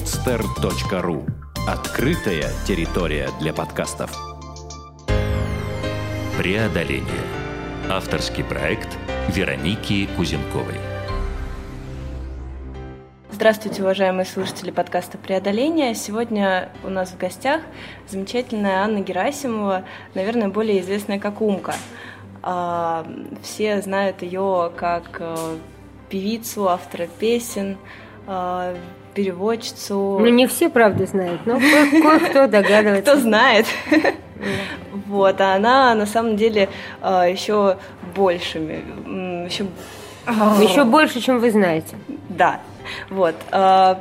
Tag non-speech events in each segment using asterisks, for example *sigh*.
podster.ru Открытая территория для подкастов. Преодоление. Авторский проект Вероники Кузенковой. Здравствуйте, уважаемые слушатели подкаста «Преодоление». Сегодня у нас в гостях замечательная Анна Герасимова, наверное, более известная как Умка. А, все знают ее как э, певицу, автора песен, э, переводчицу. Ну, не все, правда, знают, но *laughs* кое-кто догадывается. Кто знает. Вот, а она на самом деле э, еще большими, еще... Еще больше, чем вы знаете. Да, вот.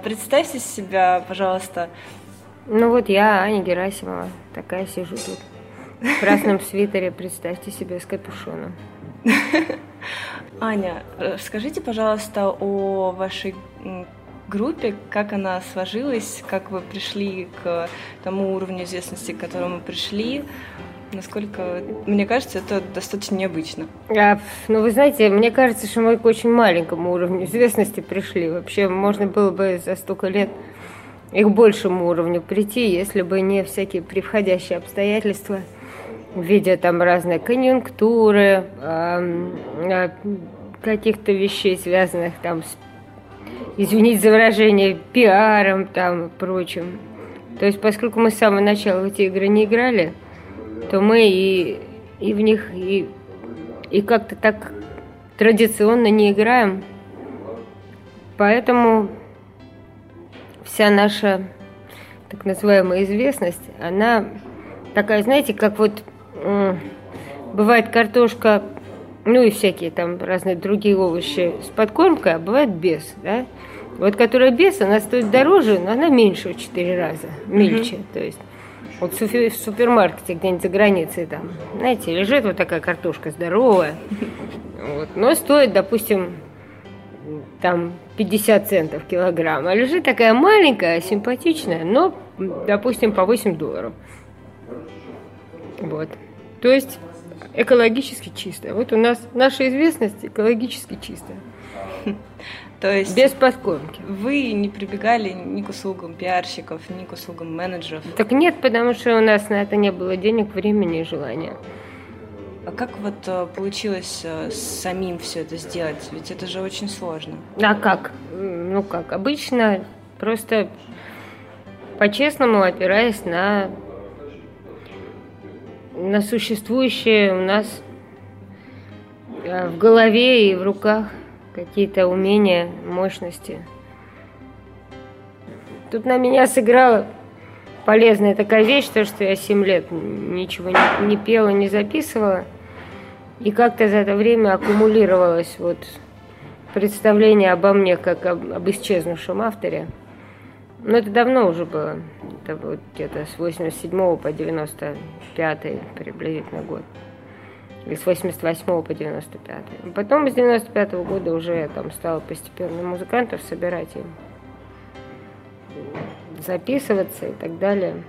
Представьте себя, пожалуйста. Ну вот я, Аня Герасимова, такая сижу тут. В красном свитере, представьте себе, с капюшоном. *laughs* Аня, скажите, пожалуйста, о вашей группе, как она сложилась, как вы пришли к тому уровню известности, к которому пришли, насколько, мне кажется, это достаточно необычно. А, ну, вы знаете, мне кажется, что мы к очень маленькому уровню известности пришли. Вообще, можно было бы за столько лет и к большему уровню прийти, если бы не всякие превходящие обстоятельства – в виде там разной конъюнктуры, э, каких-то вещей, связанных там с, извините за выражение, пиаром там и прочим. То есть, поскольку мы с самого начала в эти игры не играли, то мы и, и в них и, и как-то так традиционно не играем. Поэтому вся наша так называемая известность, она такая, знаете, как вот бывает картошка, ну и всякие там разные другие овощи с подкормкой, а бывает без, да. Вот которая без, она стоит дороже, но она меньше в 4 раза, мельче. Mm-hmm. То есть вот в супермаркете где-нибудь за границей там, знаете, лежит вот такая картошка здоровая, *laughs* вот, но стоит, допустим, там 50 центов килограмм, а лежит такая маленькая, симпатичная, но, допустим, по 8 долларов. Вот. То есть экологически чистая. Вот у нас наша известность экологически чистая. То есть без подкормки. Вы не прибегали ни к услугам пиарщиков, ни к услугам менеджеров? Так нет, потому что у нас на это не было денег, времени и желания. А как вот э, получилось э, самим все это сделать? Ведь это же очень сложно. А как? Ну как, обычно просто по-честному опираясь на на существующие у нас э, в голове и в руках какие-то умения, мощности. Тут на меня сыграла полезная такая вещь, то, что я 7 лет ничего не, не пела, не записывала. И как-то за это время аккумулировалось вот представление обо мне как об, об исчезнувшем авторе. Но это давно уже было. Это вот где-то с 87 по 95 приблизительно год. Или с 88 по 95. Потом с 95 -го года уже я там стала постепенно музыкантов собирать и записываться и так далее.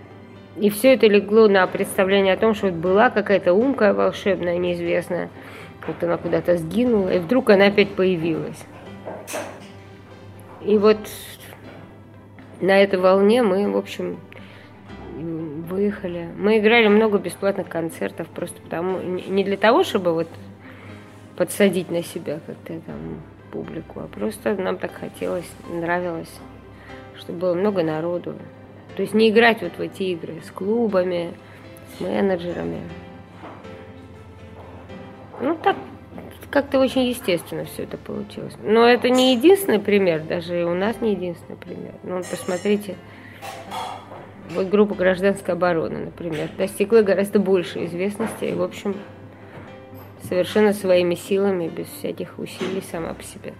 И все это легло на представление о том, что вот была какая-то умка волшебная, неизвестная, как-то она куда-то сгинула, и вдруг она опять появилась. И вот на этой волне мы, в общем, выехали. Мы играли много бесплатных концертов, просто потому, не для того, чтобы вот подсадить на себя как-то там публику, а просто нам так хотелось, нравилось, чтобы было много народу. То есть не играть вот в эти игры с клубами, с менеджерами. Ну так как-то очень естественно все это получилось. Но это не единственный пример, даже и у нас не единственный пример. Ну, посмотрите, вот группа гражданской обороны, например, достигла гораздо больше известности и, в общем, совершенно своими силами, без всяких усилий сама по себе.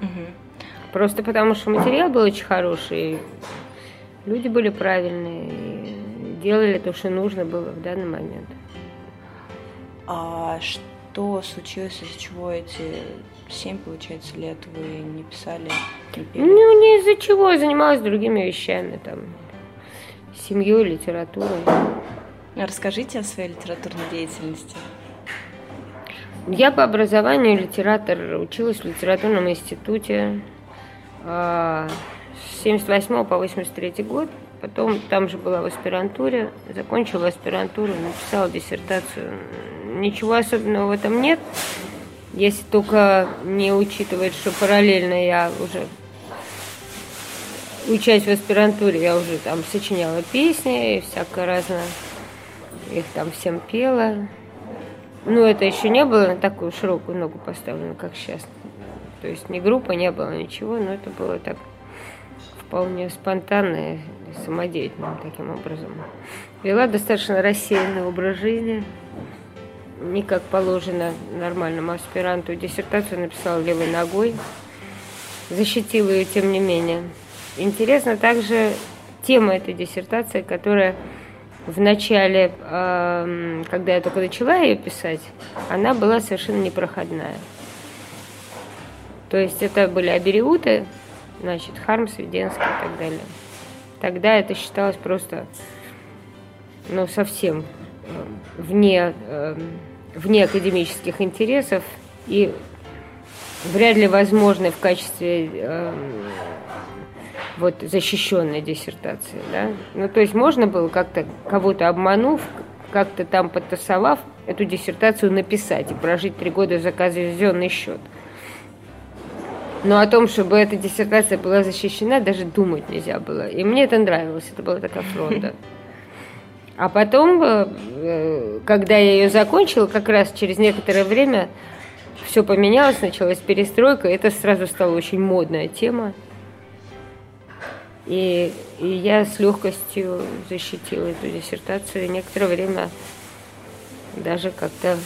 Угу. Просто потому, что материал был очень хороший, люди были правильные, и делали то, что нужно было в данный момент. А что что случилось, из-за чего эти семь, получается, лет вы не писали, не пели? Ну, не из-за чего, я занималась другими вещами, там, семьей, литературой. Расскажите о своей литературной деятельности. Я по образованию литератор, училась в литературном институте, а, с 78 по 83 год. Потом там же была в аспирантуре, закончила аспирантуру, написала диссертацию. Ничего особенного в этом нет, если только не учитывать, что параллельно я уже учась в аспирантуре, я уже там сочиняла песни и всякое разное. Их там всем пела. Ну, это еще не было на такую широкую ногу поставлено, как сейчас. То есть ни группа не было, ничего, но это было так вполне спонтанно самодеятельным таким образом. Вела достаточно рассеянный образ жизни, не как положено нормальному аспиранту. Диссертацию написала левой ногой, защитила ее тем не менее. Интересна также тема этой диссертации, которая в начале, когда я только начала ее писать, она была совершенно непроходная. То есть это были абериуты, значит, Хармс, Веденский и так далее. Тогда это считалось просто, ну, совсем э, вне, э, вне академических интересов и вряд ли возможны в качестве э, вот защищенной диссертации, да. Ну, то есть можно было как-то кого-то обманув, как-то там подтасовав, эту диссертацию написать и прожить три года за казенный счет. Но о том, чтобы эта диссертация была защищена, даже думать нельзя было. И мне это нравилось, это была такая фронта. А потом, э, когда я ее закончила, как раз через некоторое время все поменялось, началась перестройка, это сразу стала очень модная тема. И, и я с легкостью защитила эту диссертацию. И некоторое время даже как-то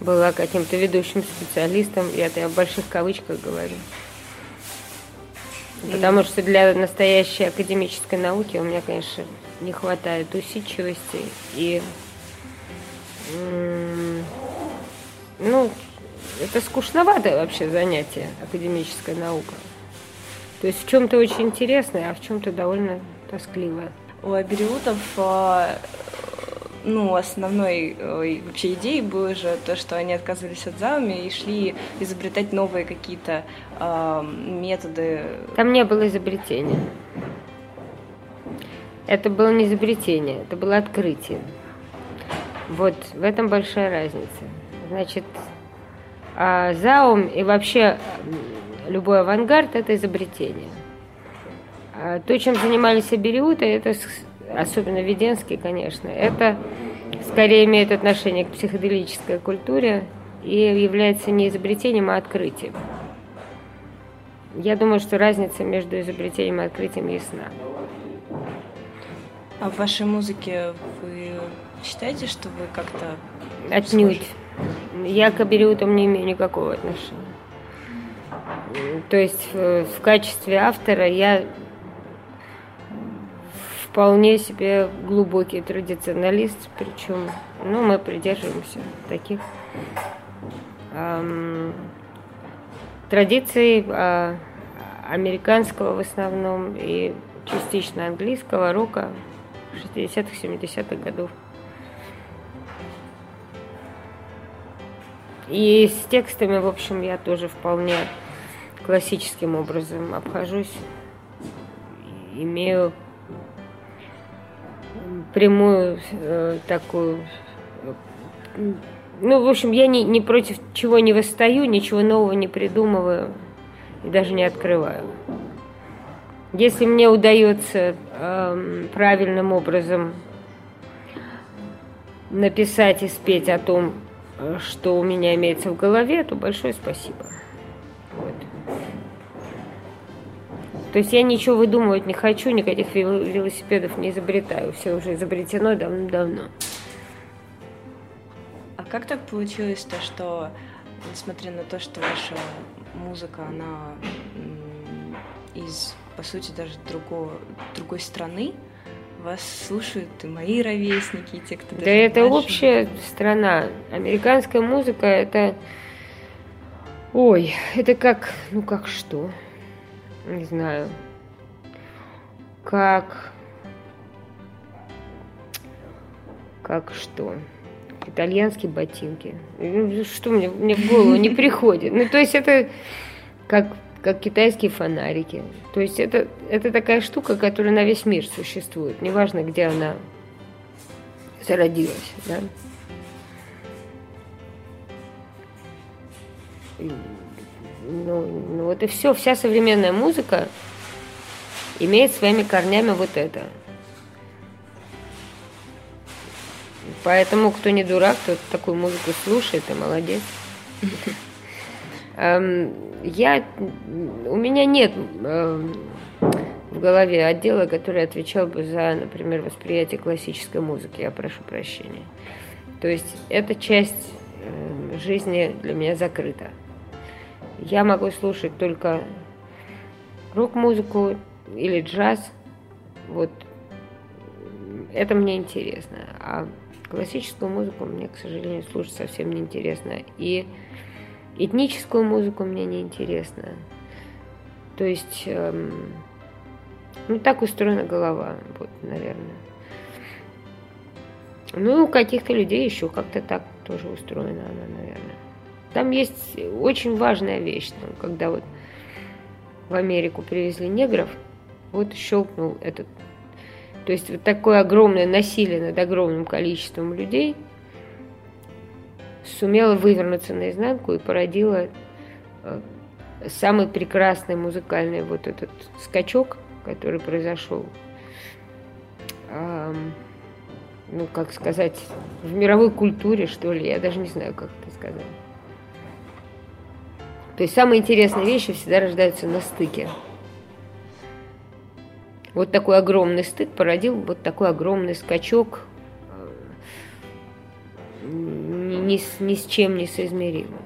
была каким-то ведущим специалистом, и это я в больших кавычках говорю. Потому что для настоящей академической науки у меня, конечно, не хватает усидчивости и ну, это скучноватое вообще занятие, академическая наука. То есть в чем-то очень интересное, а в чем-то довольно тоскливое. У абериутов а, ну, основной э, вообще идеей было же то, что они отказывались от зауми и шли изобретать новые какие-то э, методы. Там не было изобретения. Это было не изобретение, это было открытие. Вот в этом большая разница. Значит, а заум и вообще любой авангард – это изобретение. А то, чем занимались абериуты, это особенно Веденский, конечно, это скорее имеет отношение к психоделической культуре и является не изобретением, а открытием. Я думаю, что разница между изобретением и открытием ясна. А в вашей музыке вы считаете, что вы как-то... Отнюдь. Я к абериутам не имею никакого отношения. То есть в, в качестве автора я вполне себе глубокий традиционалист, причем, ну, мы придерживаемся таких эм, традиций э, американского в основном и частично английского рока 60-х, 70-х годов. И с текстами, в общем, я тоже вполне классическим образом обхожусь. Имею прямую э, такую... Ну, в общем, я не, не против чего не восстаю, ничего нового не придумываю и даже не открываю. Если мне удается э, правильным образом написать и спеть о том, что у меня имеется в голове, то большое спасибо. То есть я ничего выдумывать не хочу, никаких велосипедов не изобретаю. Все уже изобретено давно-давно. А как так получилось то, что, несмотря на то, что ваша музыка, она из, по сути, даже другого, другой страны, вас слушают и мои ровесники, и те, кто Да это общая страна. Американская музыка это... Ой, это как... Ну как что? Не знаю, как, как что, итальянские ботинки. Ну, что мне, мне в голову не приходит. Ну, то есть это как, как китайские фонарики. То есть это, это такая штука, которая на весь мир существует, неважно, где она зародилась. Да? Ну, ну вот и все, вся современная музыка имеет своими корнями вот это. Поэтому, кто не дурак, тот такую музыку слушает, и молодец. Эм, я, у меня нет эм, в голове отдела, который отвечал бы за, например, восприятие классической музыки. Я прошу прощения. То есть эта часть эм, жизни для меня закрыта. Я могу слушать только рок-музыку или джаз. Вот это мне интересно. А классическую музыку мне, к сожалению, слушать совсем не интересно. И этническую музыку мне не интересно. То есть, эм, ну, так устроена голова, вот, наверное. Ну, у каких-то людей еще как-то так тоже устроена она, наверное. Там есть очень важная вещь, ну, когда вот в Америку привезли негров, вот щелкнул этот. То есть вот такое огромное насилие над огромным количеством людей сумело вывернуться наизнанку и породило э, самый прекрасный музыкальный вот этот скачок, который произошел, ну, как сказать, в мировой культуре, что ли, я даже не знаю, как это сказать. То есть самые интересные вещи всегда рождаются на стыке. Вот такой огромный стык породил вот такой огромный скачок, э, ни, с, ни с чем не соизмеримый.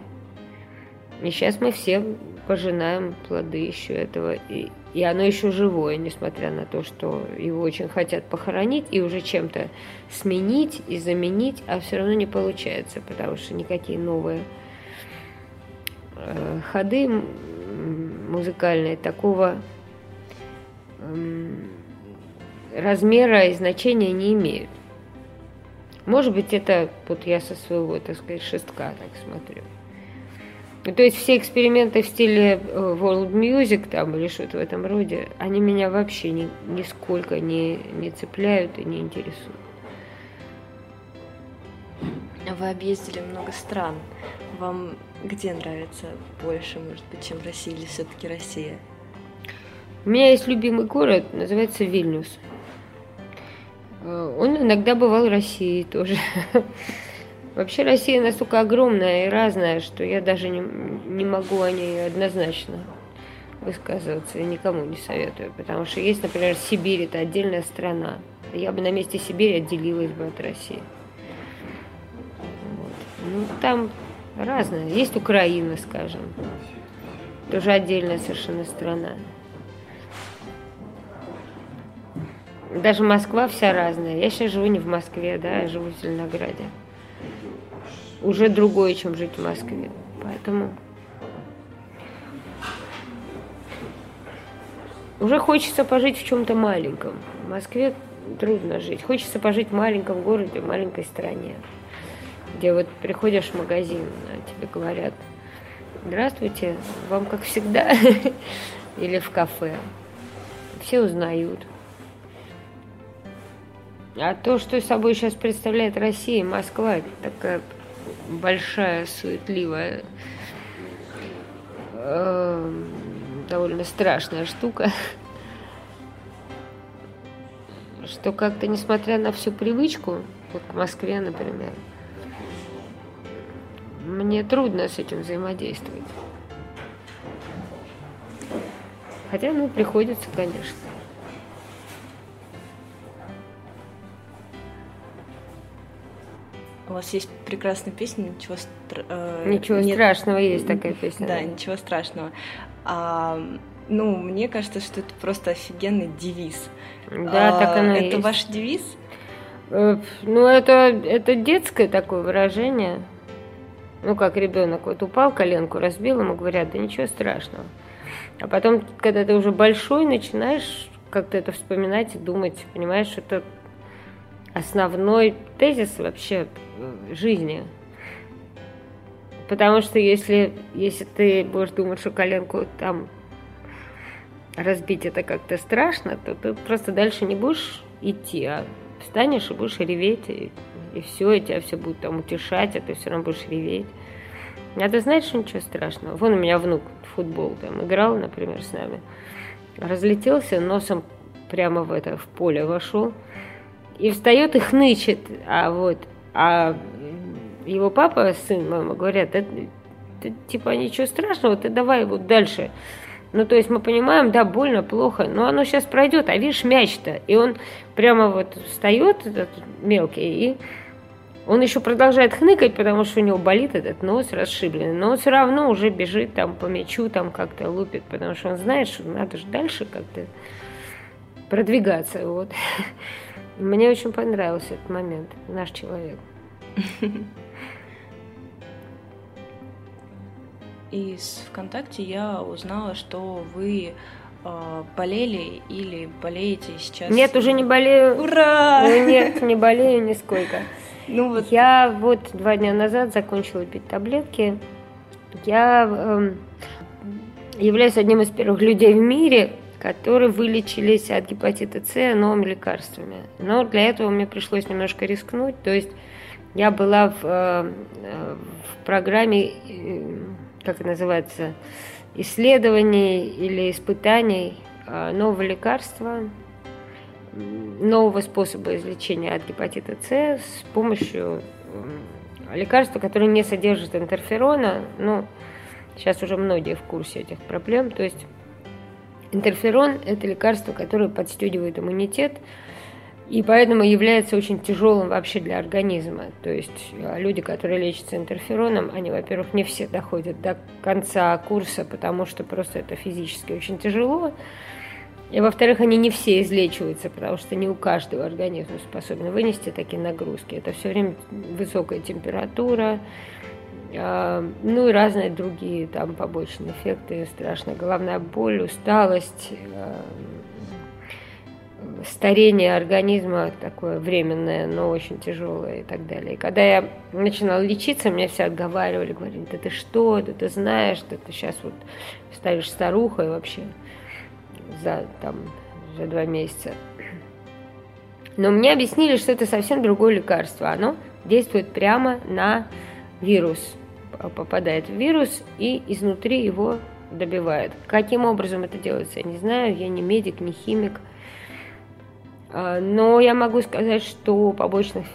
И сейчас мы все пожинаем плоды еще этого. И, и оно еще живое, несмотря на то, что его очень хотят похоронить и уже чем-то сменить и заменить, а все равно не получается, потому что никакие новые ходы музыкальные такого эм, размера и значения не имеют. Может быть, это вот я со своего, так сказать, шестка так смотрю. то есть все эксперименты в стиле э, world music там или что-то в этом роде, они меня вообще ни, нисколько не, не цепляют и не интересуют. Вы объездили много стран. Вам где нравится больше, может быть, чем Россия или все-таки Россия? У меня есть любимый город, называется Вильнюс. Э, он иногда бывал в России тоже. *laughs* Вообще Россия настолько огромная и разная, что я даже не, не могу о ней однозначно высказываться и никому не советую. Потому что есть, например, Сибирь, это отдельная страна. Я бы на месте Сибири отделилась бы от России. Ну, там Разные. Есть Украина, скажем. Тоже отдельная совершенно страна. Даже Москва вся разная. Я сейчас живу не в Москве, да, я живу в Зеленограде. Уже другое, чем жить в Москве. Поэтому уже хочется пожить в чем-то маленьком. В Москве трудно жить. Хочется пожить в маленьком городе, в маленькой стране где вот приходишь в магазин, а тебе говорят, здравствуйте, вам как всегда, *laughs* или в кафе. Все узнают. А то, что собой сейчас представляет Россия, Москва, такая большая, суетливая, э, довольно страшная штука, *laughs* что как-то, несмотря на всю привычку, вот к Москве, например, мне трудно с этим взаимодействовать. Хотя, ну, приходится, конечно. У вас есть прекрасная песня, ничего, стра... э, ничего нет... страшного есть такая песня. Да, да. ничего страшного. А, ну, мне кажется, что это просто офигенный девиз. Да, а, так оно Это есть. ваш девиз? Э, ну, это, это детское такое выражение. Ну, как ребенок вот упал, коленку разбил, ему говорят, да ничего страшного. А потом, когда ты уже большой, начинаешь как-то это вспоминать и думать, понимаешь, это основной тезис вообще жизни. Потому что если, если ты будешь думать, что коленку там разбить это как-то страшно, то ты просто дальше не будешь идти, а встанешь и будешь реветь, и, и все, и тебя все будет там утешать, а ты все равно будешь реветь. А ты знаешь, что ничего страшного. Вон у меня внук в футбол там играл, например, с нами. Разлетелся, носом прямо в это, в поле вошел. И встает и хнычет. А вот, а его папа, сын, мама говорят, это, это, типа ничего страшного, ты давай вот дальше. Ну, то есть мы понимаем, да, больно, плохо, но оно сейчас пройдет, а видишь, мяч-то. И он прямо вот встает, этот мелкий, и он еще продолжает хныкать, потому что у него болит этот нос расшибленный, но он все равно уже бежит там по мячу, там как-то лупит, потому что он знает, что надо же дальше как-то продвигаться. Вот. *laughs* Мне очень понравился этот момент, наш человек. *laughs* Из ВКонтакте я узнала, что вы болели или болеете сейчас? Нет, уже не болею. Ура! Нет, не болею нисколько. Ну вот. Я вот два дня назад закончила пить таблетки. Я э, являюсь одним из первых людей в мире, которые вылечились от гепатита С новыми лекарствами. Но для этого мне пришлось немножко рискнуть. То есть я была в, э, в программе, э, как это называется, исследований или испытаний э, нового лекарства нового способа излечения от гепатита С с помощью лекарства, которое не содержит интерферона. Ну, сейчас уже многие в курсе этих проблем. То есть интерферон – это лекарство, которое подстегивает иммунитет, и поэтому является очень тяжелым вообще для организма. То есть а, люди, которые лечатся интерфероном, они, во-первых, не все доходят до конца курса, потому что просто это физически очень тяжело. И, во-вторых, они не все излечиваются, потому что не у каждого организма способен вынести такие нагрузки. Это все время высокая температура, э, ну и разные другие там побочные эффекты, страшная головная боль, усталость, э, старение организма такое временное, но очень тяжелое и так далее. И когда я начинала лечиться, меня все отговаривали, говорили, да ты что, да ты знаешь, да ты сейчас вот станешь старухой вообще за, там, за два месяца. Но мне объяснили, что это совсем другое лекарство. Оно действует прямо на вирус. Попадает в вирус и изнутри его добивает. Каким образом это делается, я не знаю. Я не медик, не химик. А, но я могу сказать, что побочных,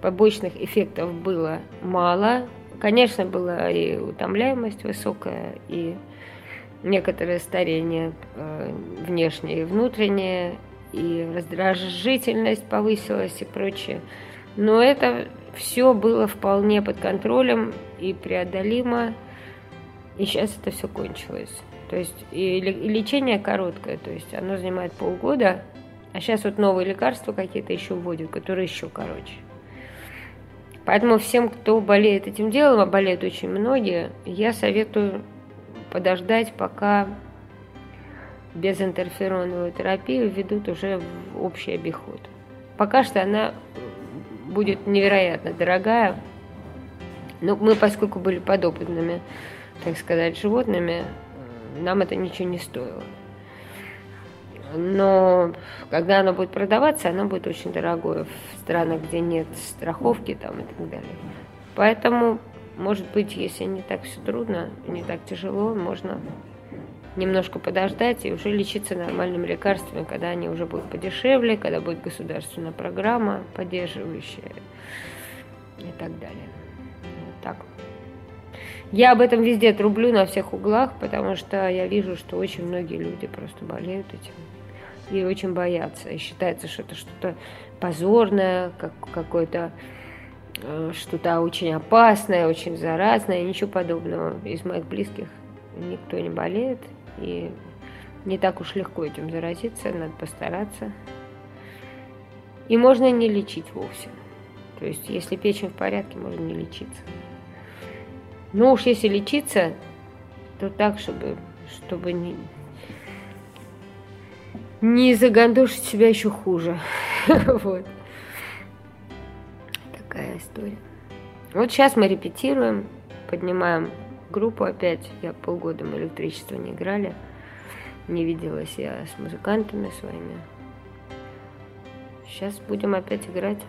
побочных эффектов было мало. Конечно, была и утомляемость высокая, и некоторое старение э, внешнее и внутреннее, и раздражительность повысилась и прочее. Но это все было вполне под контролем и преодолимо, и сейчас это все кончилось. То есть и лечение короткое, то есть оно занимает полгода, а сейчас вот новые лекарства какие-то еще вводят, которые еще короче. Поэтому всем, кто болеет этим делом, а болеют очень многие, я советую подождать, пока безинтерфероновую терапию введут уже в общий обиход. Пока что она будет невероятно дорогая, но мы, поскольку были подопытными, так сказать, животными, нам это ничего не стоило. Но когда оно будет продаваться, оно будет очень дорогое в странах, где нет страховки там и так далее. Поэтому может быть, если не так все трудно, не так тяжело, можно немножко подождать и уже лечиться нормальными лекарствами, когда они уже будут подешевле, когда будет государственная программа поддерживающая и так далее. Вот так. Я об этом везде трублю на всех углах, потому что я вижу, что очень многие люди просто болеют этим и очень боятся. И считается, что это что-то позорное, как какой-то Э, что-то очень опасное, очень заразное, ничего подобного. Из моих близких никто не болеет, и не так уж легко этим заразиться, надо постараться. И можно не лечить вовсе. То есть, если печень в порядке, можно не лечиться. Но уж если лечиться, то так, чтобы, чтобы не, не загандошить себя еще хуже. *laughs* вот такая история. Вот сейчас мы репетируем, поднимаем группу опять. Я полгода мы электричество не играли. не виделась я с музыкантами своими. Сейчас будем опять играть.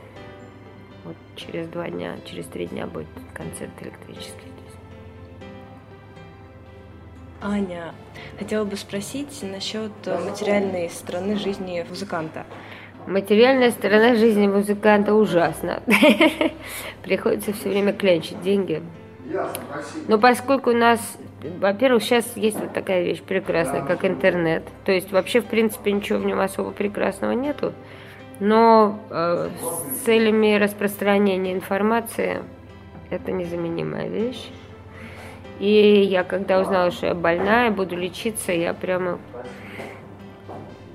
Вот через два дня, через три дня будет концерт электрический. Аня, хотела бы спросить насчет материальной стороны жизни музыканта. Материальная сторона жизни музыканта ужасна. *laughs* Приходится все время клянчить деньги. Но поскольку у нас, во-первых, сейчас есть вот такая вещь прекрасная, как интернет. То есть вообще, в принципе, ничего в нем особо прекрасного нету. Но э, с целями распространения информации это незаменимая вещь. И я, когда узнала, что я больная, буду лечиться, я прямо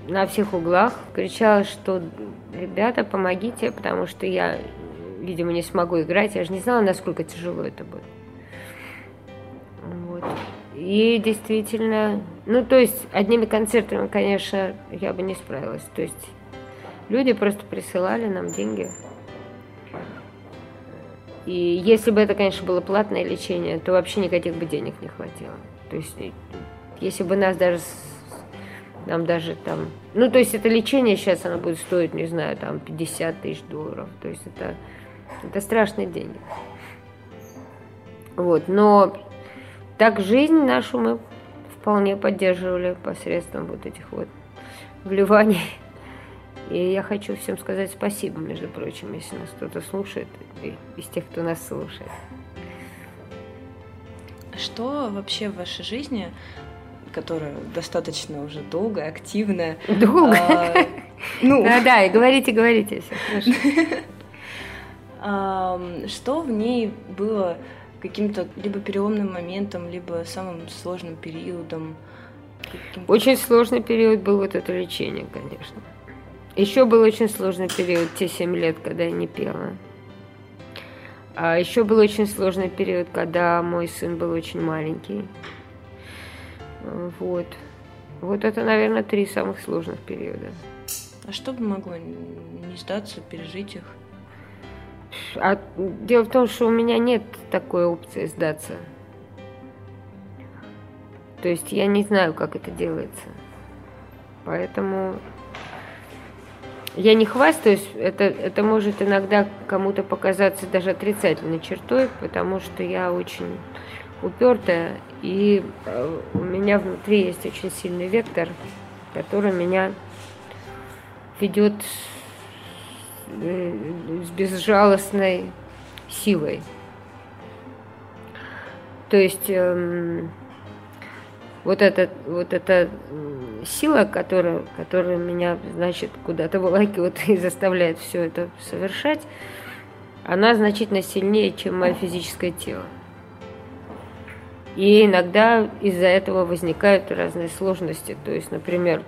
на всех углах кричала, что ребята, помогите, потому что я, видимо, не смогу играть. Я же не знала, насколько тяжело это будет. Вот. И действительно, ну, то есть, одними концертами, конечно, я бы не справилась. То есть, люди просто присылали нам деньги. И если бы это, конечно, было платное лечение, то вообще никаких бы денег не хватило. То есть, если бы нас даже нам даже там... Ну, то есть это лечение сейчас, оно будет стоить, не знаю, там 50 тысяч долларов. То есть это, это страшные деньги. Вот, но так жизнь нашу мы вполне поддерживали посредством вот этих вот вливаний. И я хочу всем сказать спасибо, между прочим, если нас кто-то слушает, из тех, кто нас слушает. Что вообще в вашей жизни которая достаточно уже долгая, активная. Долго? А, ну. Да, да, и говорите, говорите. *laughs* Что в ней было каким-то либо переломным моментом, либо самым сложным периодом? Очень сложный период был вот это лечение, конечно. Еще был очень сложный период, те семь лет, когда я не пела. А еще был очень сложный период, когда мой сын был очень маленький. Вот. Вот это, наверное, три самых сложных периода. А что бы могло не сдаться, пережить их? А дело в том, что у меня нет такой опции сдаться. То есть я не знаю, как это делается. Поэтому я не хвастаюсь, это, это может иногда кому-то показаться даже отрицательной чертой, потому что я очень упертая, и э, у меня внутри есть очень сильный вектор, который меня ведет э, с безжалостной силой. То есть эм, вот эта, вот эта сила, которая, которая меня, значит, куда-то вылакивает *laughs* и заставляет все это совершать, она значительно сильнее, чем мое физическое тело. И иногда из-за этого возникают разные сложности. То есть, например,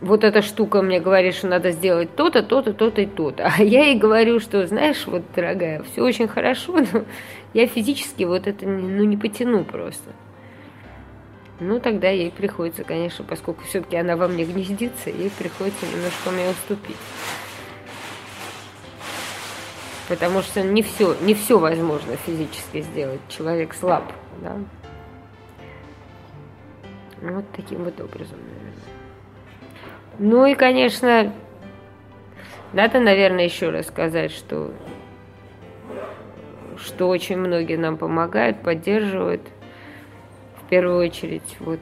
вот эта штука мне говорит, что надо сделать то-то, то-то, то-то и то-то. А я ей говорю, что, знаешь, вот, дорогая, все очень хорошо, *laughs* но я физически вот это ну, не потяну просто. Ну, тогда ей приходится, конечно, поскольку все-таки она во мне гнездится, ей приходится немножко мне уступить потому что не все, не все возможно физически сделать. Человек слаб, да. Вот таким вот образом, наверное. Ну и, конечно, надо, наверное, еще раз сказать, что, что очень многие нам помогают, поддерживают. В первую очередь, вот,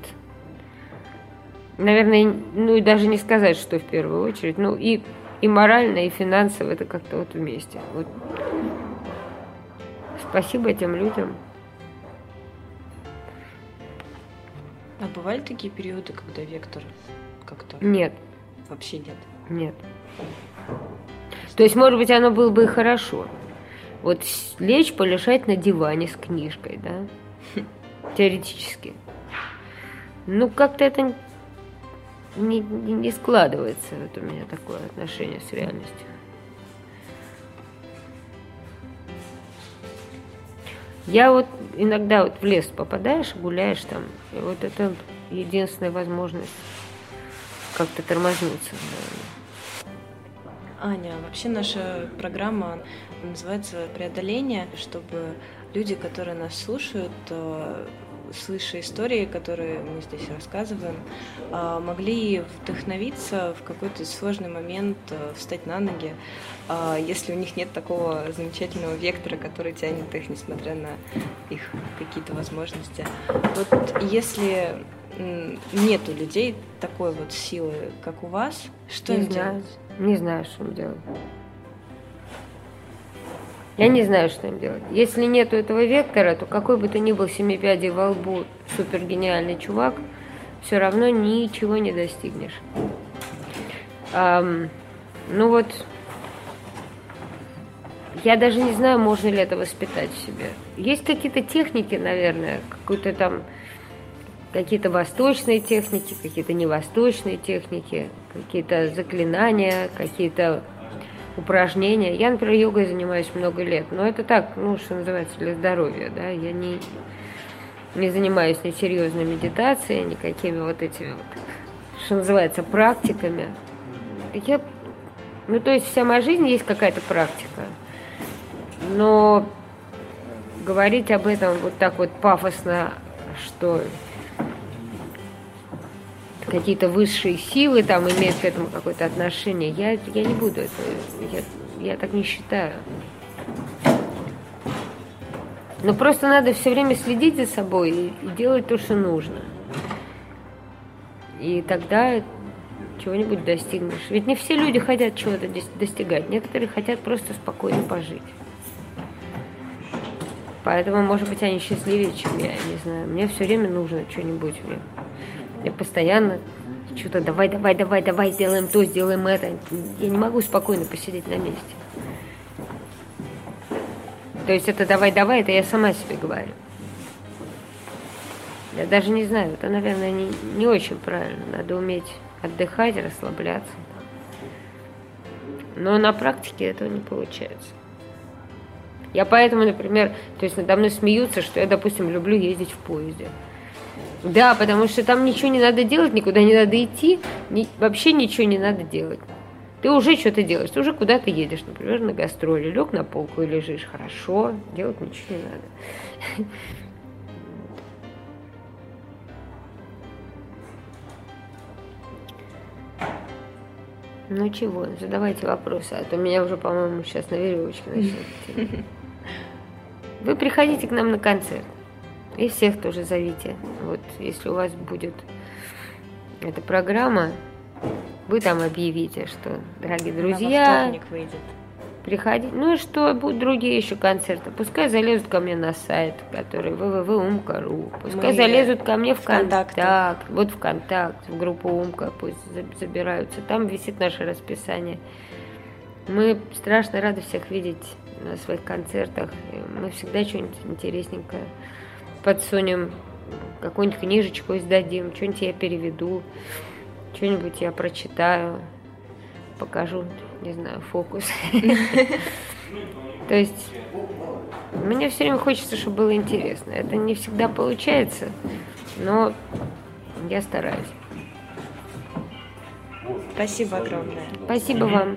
наверное, ну и даже не сказать, что в первую очередь, ну и и морально, и финансово это как-то вот вместе. Вот. Спасибо этим людям. А бывали такие периоды, когда вектор как-то... Нет. Вообще нет? Нет. То есть, может быть, оно было бы и хорошо. Вот лечь, полежать на диване с книжкой, да? Теоретически. Ну, как-то это не, не, складывается вот у меня такое отношение с реальностью. Я вот иногда вот в лес попадаешь, гуляешь там, и вот это единственная возможность как-то тормознуться. Аня, вообще наша программа называется «Преодоление», чтобы люди, которые нас слушают, э, слыша истории, которые мы здесь рассказываем, а, могли вдохновиться в какой-то сложный момент, э, встать на ноги, если у них нет такого замечательного вектора, который тянет их, несмотря на их какие-то возможности. Вот если нет у людей такой вот силы, как у вас, что не им знаю. делать? Не знаю, что им делать. Я не знаю, что им делать. Если нету этого вектора, то какой бы ты ни был семипядей во лбу супер гениальный чувак, все равно ничего не достигнешь. Эм, ну вот, я даже не знаю, можно ли это воспитать в себе. Есть какие-то техники, наверное, какой-то там какие-то восточные техники, какие-то невосточные техники, какие-то заклинания, какие-то упражнения. Я, например, йогой занимаюсь много лет, но это так, ну, что называется, для здоровья, да, я не, не занимаюсь ни серьезной медитацией, никакими вот этими вот, что называется, практиками. Я, ну, то есть вся моя жизнь есть какая-то практика, но говорить об этом вот так вот пафосно, что какие-то высшие силы там имеют к этому какое-то отношение. Я, я не буду это, я, я так не считаю. Но просто надо все время следить за собой и, и делать то, что нужно. И тогда чего-нибудь достигнешь. Ведь не все люди хотят чего-то достигать. Некоторые хотят просто спокойно пожить. Поэтому, может быть, они счастливее, чем я, не знаю. Мне все время нужно что-нибудь. Мне я постоянно что-то давай, давай, давай, давай, сделаем то, сделаем это. Я не могу спокойно посидеть на месте. То есть это давай, давай, это я сама себе говорю. Я даже не знаю, это, наверное, не, не очень правильно. Надо уметь отдыхать, расслабляться. Но на практике этого не получается. Я поэтому, например, то есть надо мной смеются, что я, допустим, люблю ездить в поезде. Да, потому что там ничего не надо делать, никуда не надо идти, ни, вообще ничего не надо делать. Ты уже что-то делаешь, ты уже куда-то едешь, например, на гастроли, лег на полку и лежишь, хорошо, делать ничего не надо. Ну чего, задавайте вопросы, а то меня уже, по-моему, сейчас на веревочке начнут. Вы приходите к нам на концерт. И всех тоже зовите. Вот если у вас будет эта программа, вы там объявите, что, дорогие друзья, выйдет. приходите. Ну и что, будут другие еще концерты. Пускай залезут ко мне на сайт, который www.umka.ru. Пускай Мы залезут ко мне в контакт. Вот в контакт, в группу Умка, пусть забираются. Там висит наше расписание. Мы страшно рады всех видеть на своих концертах. Мы всегда что-нибудь интересненькое подсунем, какую-нибудь книжечку издадим, что-нибудь я переведу, что-нибудь я прочитаю, покажу, не знаю, фокус. *laughs* То есть мне все время хочется, чтобы было интересно. Это не всегда получается, но я стараюсь. Спасибо огромное. Спасибо вам.